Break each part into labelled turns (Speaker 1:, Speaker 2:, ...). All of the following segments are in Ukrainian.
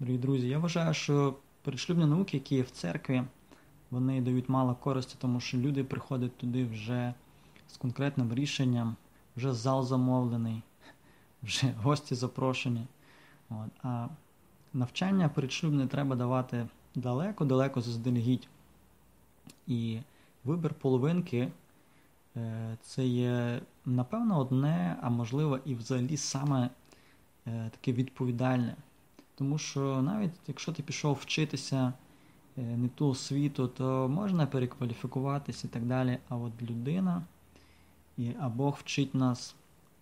Speaker 1: Дорогі друзі, я вважаю, що передшлюбні науки, які є в церкві, вони дають мало користі, тому що люди приходять туди вже з конкретним рішенням, вже зал замовлений, вже гості запрошені. От. А навчання передшлюбне треба давати далеко-далеко заздалегідь. І вибір половинки е, це є, напевно, одне, а можливо, і взагалі саме е, таке відповідальне. Тому що навіть якщо ти пішов вчитися е, не ту освіту, то можна перекваліфікуватися і так далі. А от людина, і, а Бог вчить нас,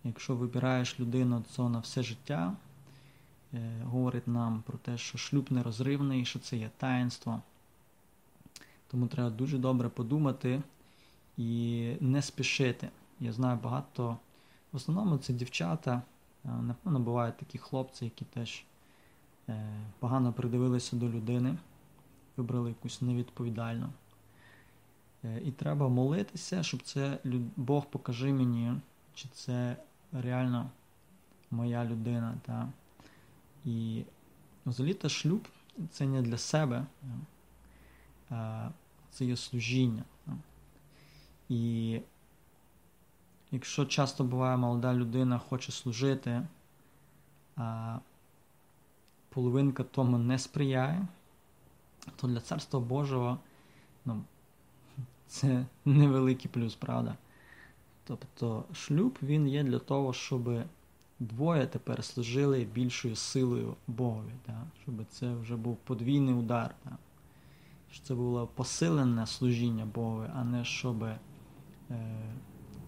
Speaker 1: якщо вибираєш людину, то на все життя, е, говорить нам про те, що шлюб нерозривний, що це є таїнство. Тому треба дуже добре подумати і не спішити. Я знаю багато, в основному це дівчата, напевно, бувають такі хлопці, які теж. Е, погано придивилися до людини, вибрали якусь невідповідальну. Е, і треба молитися, щоб це Бог покажи мені, чи це реально моя людина. Та? І взагалі-то шлюб це не для себе, а це є служіння. І якщо часто буває молода людина хоче служити, а половинка тому не сприяє, то для Царства Божого ну, це невеликий плюс, правда? Тобто шлюб він є для того, щоб двоє тепер служили більшою силою Богові, да? щоб це вже був подвійний удар. Да? Щоб це було посилене служіння Богові, а не щоб е,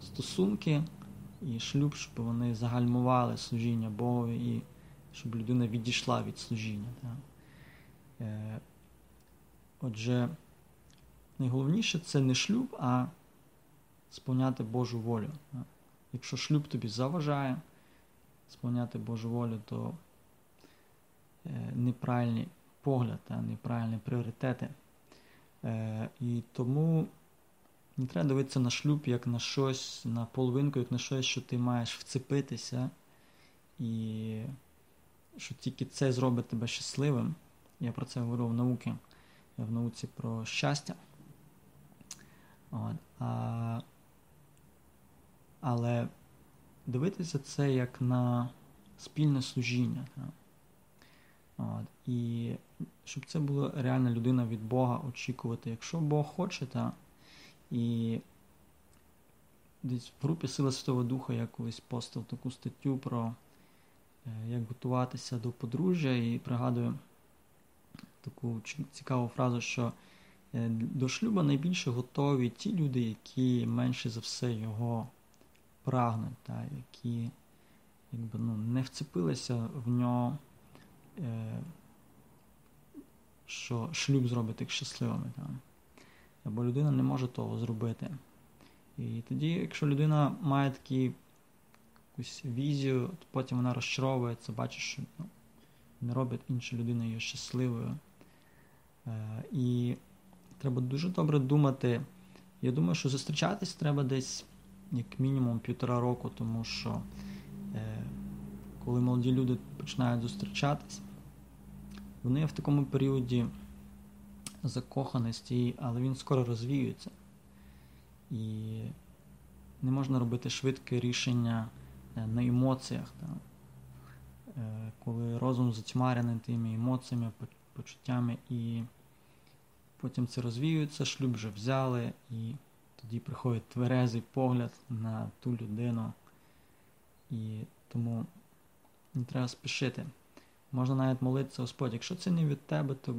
Speaker 1: стосунки і шлюб, щоб вони загальмували служіння Богові і щоб людина відійшла від служіння. Так? Е, Отже, найголовніше це не шлюб, а сповняти Божу волю. Так? Якщо шлюб тобі заважає сповняти Божу волю, то е, неправильний погляд, та, неправильні пріоритети. Е, І тому не треба дивитися на шлюб як на щось, на половинку, як на щось, що ти маєш вцепитися. і що тільки це зробить тебе щасливим. Я про це говорю в науці, в науці про щастя. От, а, Але дивитися це як на спільне служіння. От, І щоб це була реальна людина від Бога очікувати, якщо Бог хоче, та, і десь в групі Сила Святого Духа я колись постав таку статтю про як готуватися до подружжя, і пригадую таку цікаву фразу, що е, до шлюба найбільше готові ті люди, які менше за все його прагнуть, та, які якби, ну, не вцепилися в нього, е, що шлюб зробить їх щасливими. Та. Або людина не може того зробити. І тоді, якщо людина має такий якусь візію, потім вона розчаровується, бачиш, що ну, не робить інша людина її щасливою. Е, І треба дуже добре думати. Я думаю, що зустрічатись треба десь як мінімум півтора року, тому що е, коли молоді люди починають зустрічатись, вони в такому періоді закоханості, але він скоро розвіюється. І не можна робити швидке рішення. Е, на емоціях, да. Е, коли розум затьмарений тими емоціями, почуттями, і потім це розвіюється, шлюб вже взяли, і тоді приходить тверезий погляд на ту людину. І тому не треба спішити. Можна навіть молитися, Господь, якщо це не від тебе, то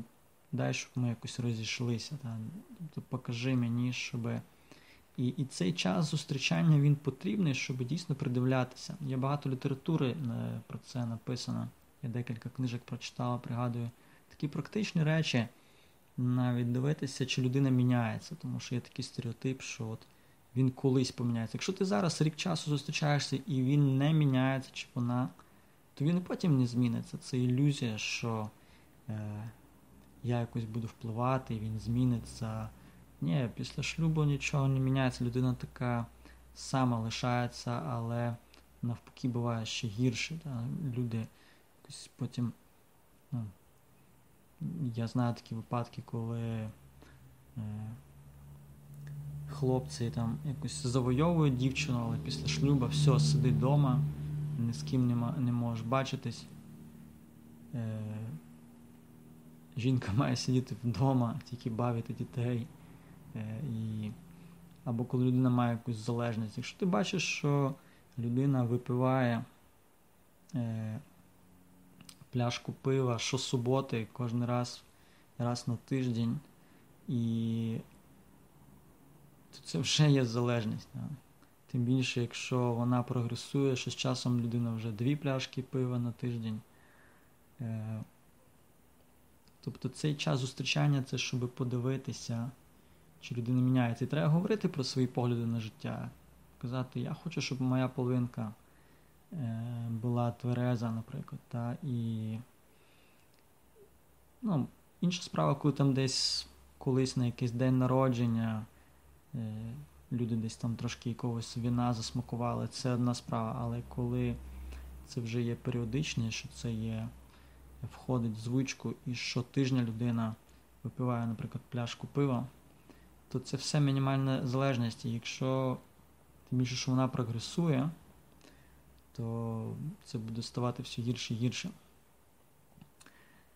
Speaker 1: дай, щоб ми якось розійшлися. Тобто покажи мені, щоби. І і цей час зустрічання він потрібний, щоб дійсно придивлятися. Є багато літератури е, про це написано. Я декілька книжок прочитала, пригадую. Такі практичні речі, навіть дивитися, чи людина міняється, тому що є такий стереотип, що от він колись поміняється. Якщо ти зараз рік часу зустрічаєшся і він не міняється, чи вона, то він і потім не зміниться. Це ілюзія, що е, я якось буду впливати, він зміниться. Ні, після шлюбу нічого не міняється, людина така сама лишається, але навпаки буває ще гірше. Да? Люди якось потім ну, я знаю такі випадки, коли е, хлопці там якось завойовують дівчину, але після шлюба все, сидить вдома, ні з ким нема, не можеш бачитись. Е, Жінка має сидіти вдома, тільки бавити дітей. Е, і... Або коли людина має якусь залежність. Якщо ти бачиш, що людина випиває е, пляшку пива щосуботи кожен раз раз на тиждень, і то це вже є залежність. Тим більше, якщо вона прогресує, що з часом людина вже дві пляшки пива на тиждень. Е, Тобто цей час зустрічання це щоб подивитися, чи людина міняється. І треба говорити про свої погляди на життя. Казати, я хочу, щоб моя половинка е, була твереза, наприклад. Та, і ну, Інша справа, коли там десь колись на якийсь день народження е, люди десь там трошки якогось віна засмакували, це одна справа, але коли це вже є періодичне, що це є входить в звичку і щотижня людина випиває, наприклад, пляшку пива, то це все мінімальна залежність. І якщо тим більше, що вона прогресує, то це буде ставати все гірше і гірше.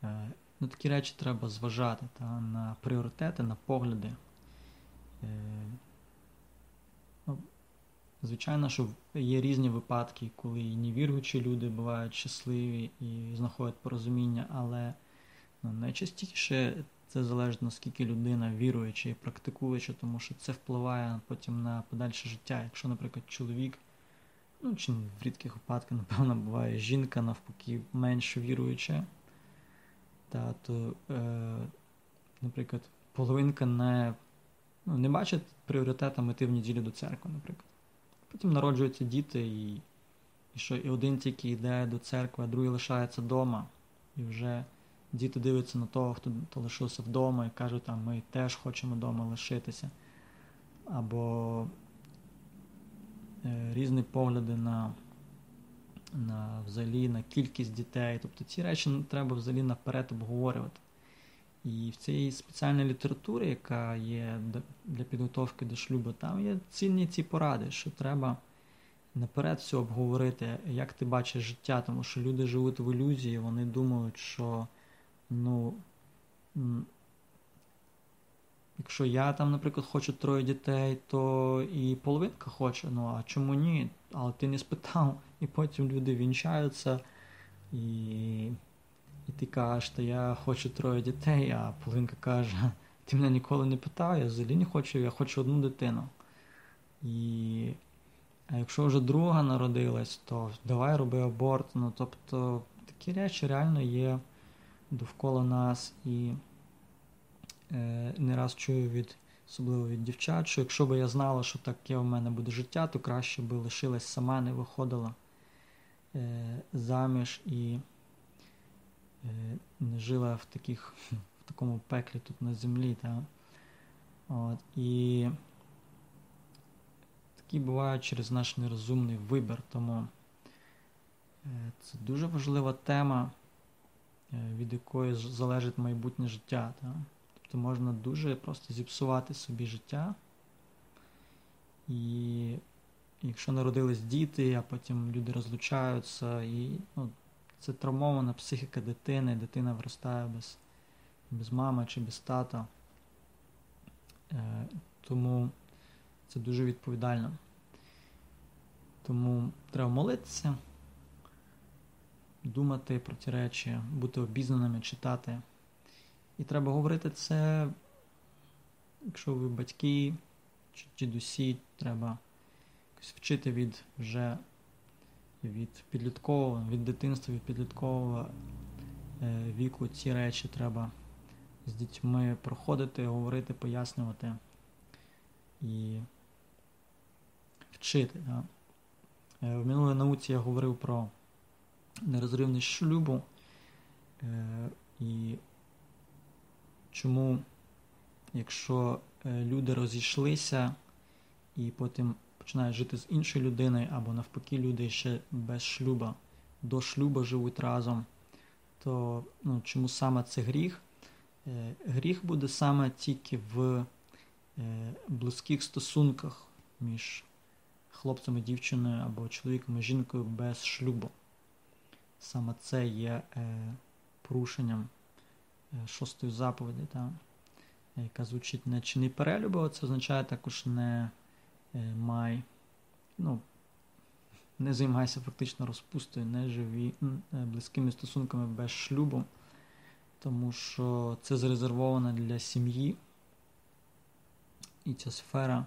Speaker 1: Е, на такі речі треба зважати та, на пріоритети, на погляди. Е, ну, Звичайно, що є різні випадки, коли і невіруючі люди бувають щасливі і знаходять порозуміння, але ну, найчастіше це залежить наскільки людина віруюча і практикуюча, тому що це впливає потім на подальше життя. Якщо, наприклад, чоловік, ну чи в рідких випадках, напевно, буває жінка навпаки менш віруюча, та, то, е, наприклад, половинка не ну, не бачить пріоритетами йти в неділю до церкви, наприклад. Потім народжуються діти, і і що і один тільки йде до церкви, а другий лишається вдома. І вже діти дивляться на того, хто, лишився вдома, і кажуть, а ми теж хочемо вдома лишитися. Або е, різні погляди на на, взагалі, на кількість дітей. Тобто ці речі треба взагалі наперед обговорювати. І в цій спеціальній літературі, яка є для підготовки до шлюбу, там є цінні ці поради, що треба наперед все обговорити, як ти бачиш життя, тому що люди живуть в ілюзії, вони думають, що ну, якщо я там, наприклад, хочу троє дітей, то і половинка хоче, ну а чому ні? Але ти не спитав, і потім люди вінчаються і. І ти кажеш, що я хочу троє дітей, а половинка каже, ти мене ніколи не питав, я взагалі не хочу, я хочу одну дитину. І а якщо вже друга народилась, то давай роби аборт. Ну, тобто такі речі реально є довкола нас. І е, не раз чую від, особливо від дівчат, що якщо б я знала, що таке в мене буде життя, то краще би лишилась сама, не виходила е, заміж і Е, не жила в таких, в такому пеклі тут на землі. Та? От, І такі бувають через наш нерозумний вибір. Тому е, це дуже важлива тема, від якої залежить майбутнє життя. Та? Тобто можна дуже просто зіпсувати собі життя. І якщо народились діти, а потім люди розлучаються, і ну, це травмована психіка дитини, дитина виростає без без мами чи без тата. Е, Тому це дуже відповідально. Тому треба молитися, думати про ці речі, бути обізнаними, читати. І треба говорити це, якщо ви батьки чи дідусі, треба якось вчити від вже від підліткового, від дитинства, від підліткового е, віку ці речі треба з дітьми проходити, говорити, пояснювати і вчити. Е, в минулій науці я говорив про нерозривність шлюбу е, і чому, якщо люди розійшлися і потім починають жити з іншою людиною, або навпаки, люди ще без шлюба, до шлюба живуть разом, то ну, чому саме це гріх? Е, гріх буде саме тільки в близьких стосунках між хлопцем і дівчиною або чоловіком і жінкою без шлюбу. Саме це є порушенням шостої заповіді, та, яка звучить не чини перелюбу, це означає також не май. ну, не займайся фактично розпустою, не живі е, близькими стосунками без шлюбу, тому що це зарезервовано для сім'ї. І ця сфера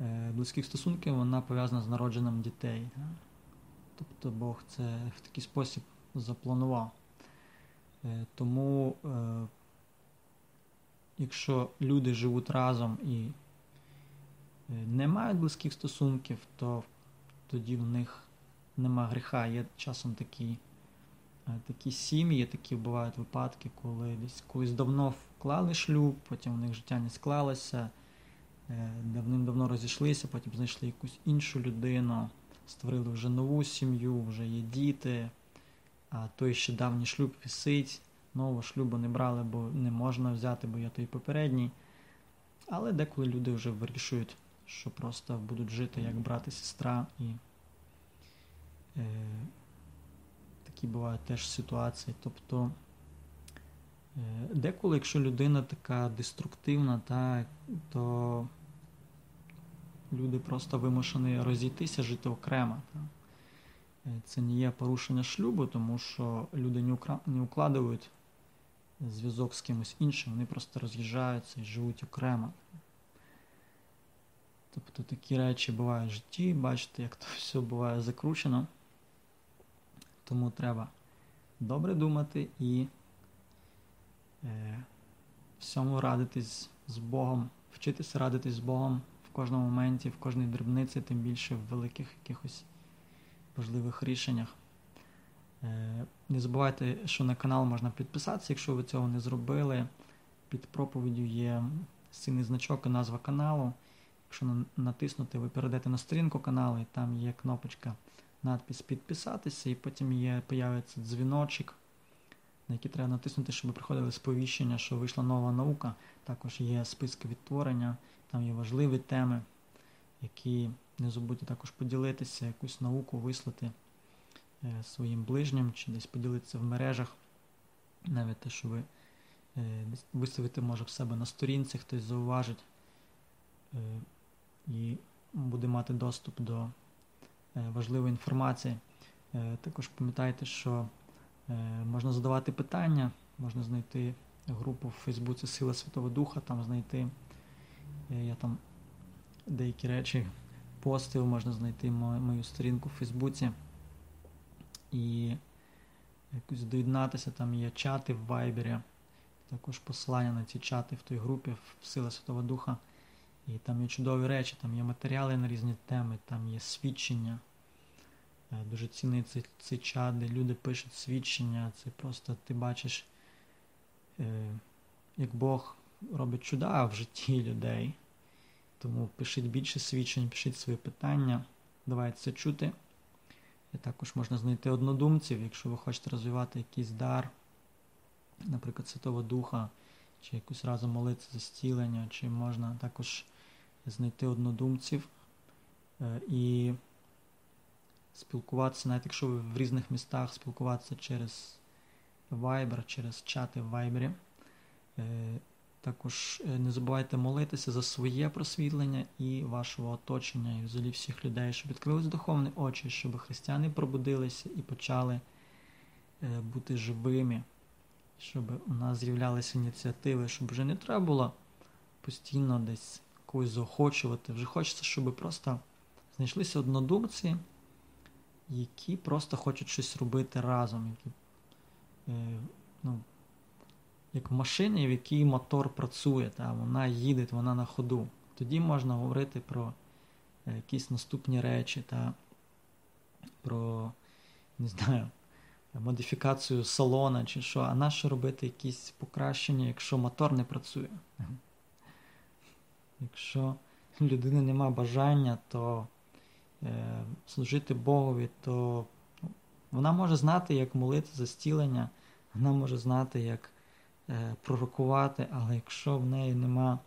Speaker 1: е, близьких стосунків вона пов'язана з народженням дітей. Тобто Бог це в такий спосіб запланував. Е, тому, якщо люди живуть разом і не мають близьких стосунків, то тоді в них нема гріха. Є часом такі е, такі сім'ї, такі бувають випадки, коли десь колись давно вклали шлюб, потім в них життя не склалося, е, давним-давно розійшлися, потім знайшли якусь іншу людину, створили вже нову сім'ю, вже є діти, а той ще давній шлюб висить, нового шлюбу не брали, бо не можна взяти, бо є той попередній. Але деколи люди вже вирішують що просто будуть жити як брат і сестра, і е, такі бувають теж ситуації. Тобто е, деколи, якщо людина така деструктивна, та, то люди просто вимушені розійтися, жити окремо. Е, це не є порушення шлюбу, тому що люди не, укра... не укладають зв'язок з кимось іншим, вони просто роз'їжджаються і живуть окремо. Тобто такі речі бувають в житті, бачите, як то все буває закручено. Тому треба добре думати і е, всьому радитись з Богом, вчитися радитись з Богом кожному моменті, в кожній дрібниці, тим більше в великих якихось важливих рішеннях. Е, Не забувайте, що на канал можна підписатися, якщо ви цього не зробили. Під проповіддю є сильний значок і назва каналу. Якщо натиснути, ви перейдете на сторінку каналу, і там є кнопочка надпис Підписатися, і потім є, появиться дзвіночок, на який треба натиснути, щоб приходили сповіщення, що вийшла нова наука. Також є списки відтворення, там є важливі теми, які не забудьте також поділитися, якусь науку вислати е, своїм ближнім чи десь поділитися в мережах. Навіть те, що ви е, виставите, може, в себе на сторінці, хтось зауважить. Е, і буде мати доступ до важливої інформації. Також пам'ятайте, що можна задавати питання, можна знайти групу в Фейсбуці Сила Святого Духа, там знайти я там деякі речі постив, можна знайти мою сторінку в Фейсбуці і якось доєднатися, там є чати в Вайбері, також посилання на ці чати в той групі в Сила Святого Духа. І там є чудові речі, там є матеріали на різні теми, там є свідчення. Е, дуже цінний цей, цей чат, де люди пишуть свідчення. Це просто ти бачиш, е, як Бог робить чуда в житті людей. Тому пишіть більше свідчень, пишіть свої питання, давайте це чути. І також можна знайти однодумців, якщо ви хочете розвивати якийсь дар, наприклад, Святого Духа, чи якусь разом молитися за зцілення, чи можна також знайти однодумців е, і спілкуватися, навіть якщо ви в різних містах спілкуватися через Viber, через чати в Viber. Е, також е, не забувайте молитися за своє просвітлення і вашого оточення, і взагалі всіх людей, щоб відкрились духовні очі, щоб християни пробудилися і почали бути живими, щоб у нас з'являлися ініціативи, щоб вже не треба було постійно десь когось заохочувати. Вже хочеться, щоб просто знайшлися однодумці, які просто хочуть щось робити разом. Які, е, ну, Як в машині, в якій мотор працює, та, вона їде, вона на ходу. Тоді можна говорити про е, якісь наступні речі, та, про, не знаю, модифікацію салона чи що, а нащо робити якісь покращення, якщо мотор не працює. Якщо людини нема бажання, то служити Богові, то вона може знати, як молити за зцілення, вона може знати, як е, пророкувати, але якщо в неї нема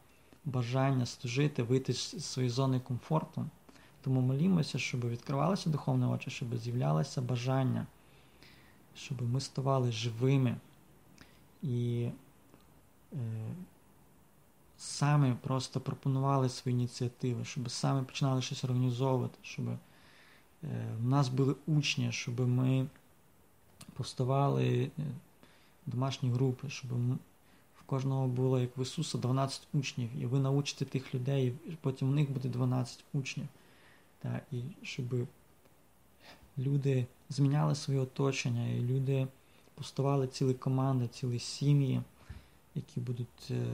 Speaker 1: бажання служити, вийти з своєї зони комфорту, тому молімося, щоб відкривалися духовні очі, щоб з'являлося бажання, щоб ми ставали живими. І е, самі просто пропонували свої ініціативи, щоб самі починали щось організовувати, щоб е, в нас були учні, щоб ми поставали е, домашні групи, щоб в кожного було, як в Ісуса, 12 учнів, і ви научите тих людей, і потім у них буде 12 учнів. Та, І щоб люди зміняли своє оточення, і люди поставали цілі команди, цілі сім'ї, які будуть е,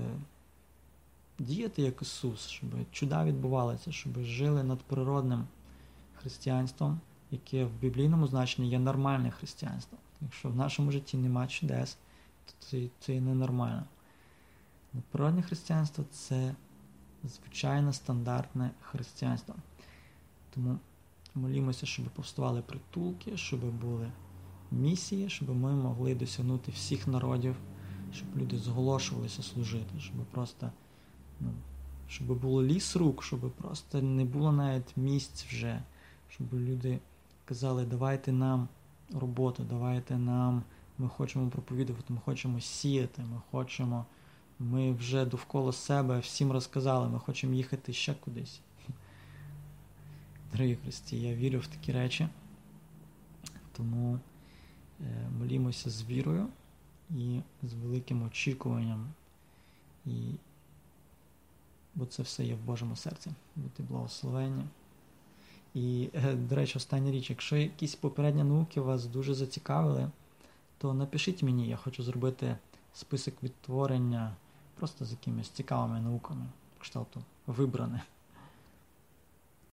Speaker 1: діяти як Ісус, щоб чуда відбувалися, щоб жили над природним християнством, яке в біблійному значенні є нормальне християнство. Якщо в нашому житті нема чудес, то це, це ненормально. Природне християнство це звичайне стандартне християнство. Тому молімося, щоб повставали притулки, щоб були місії, щоб ми могли досягнути всіх народів, щоб люди зголошувалися служити, щоб просто щоб було ліс рук, щоб просто не було навіть місць вже, щоб люди казали, давайте нам роботу, давайте нам, ми хочемо проповідувати, ми хочемо сіяти, ми хочемо, ми вже довкола себе всім розказали, ми хочемо їхати ще кудись. Дорогі Христі, я вірю в такі речі, тому е, молімося з вірою і з великим очікуванням. І бо це все є в Божому серці. Бути благословенні. І, е, до речі, остання річ, якщо якісь попередні науки вас дуже зацікавили, то напишіть мені, я хочу зробити список відтворення просто з якимись цікавими науками, кшталту вибране.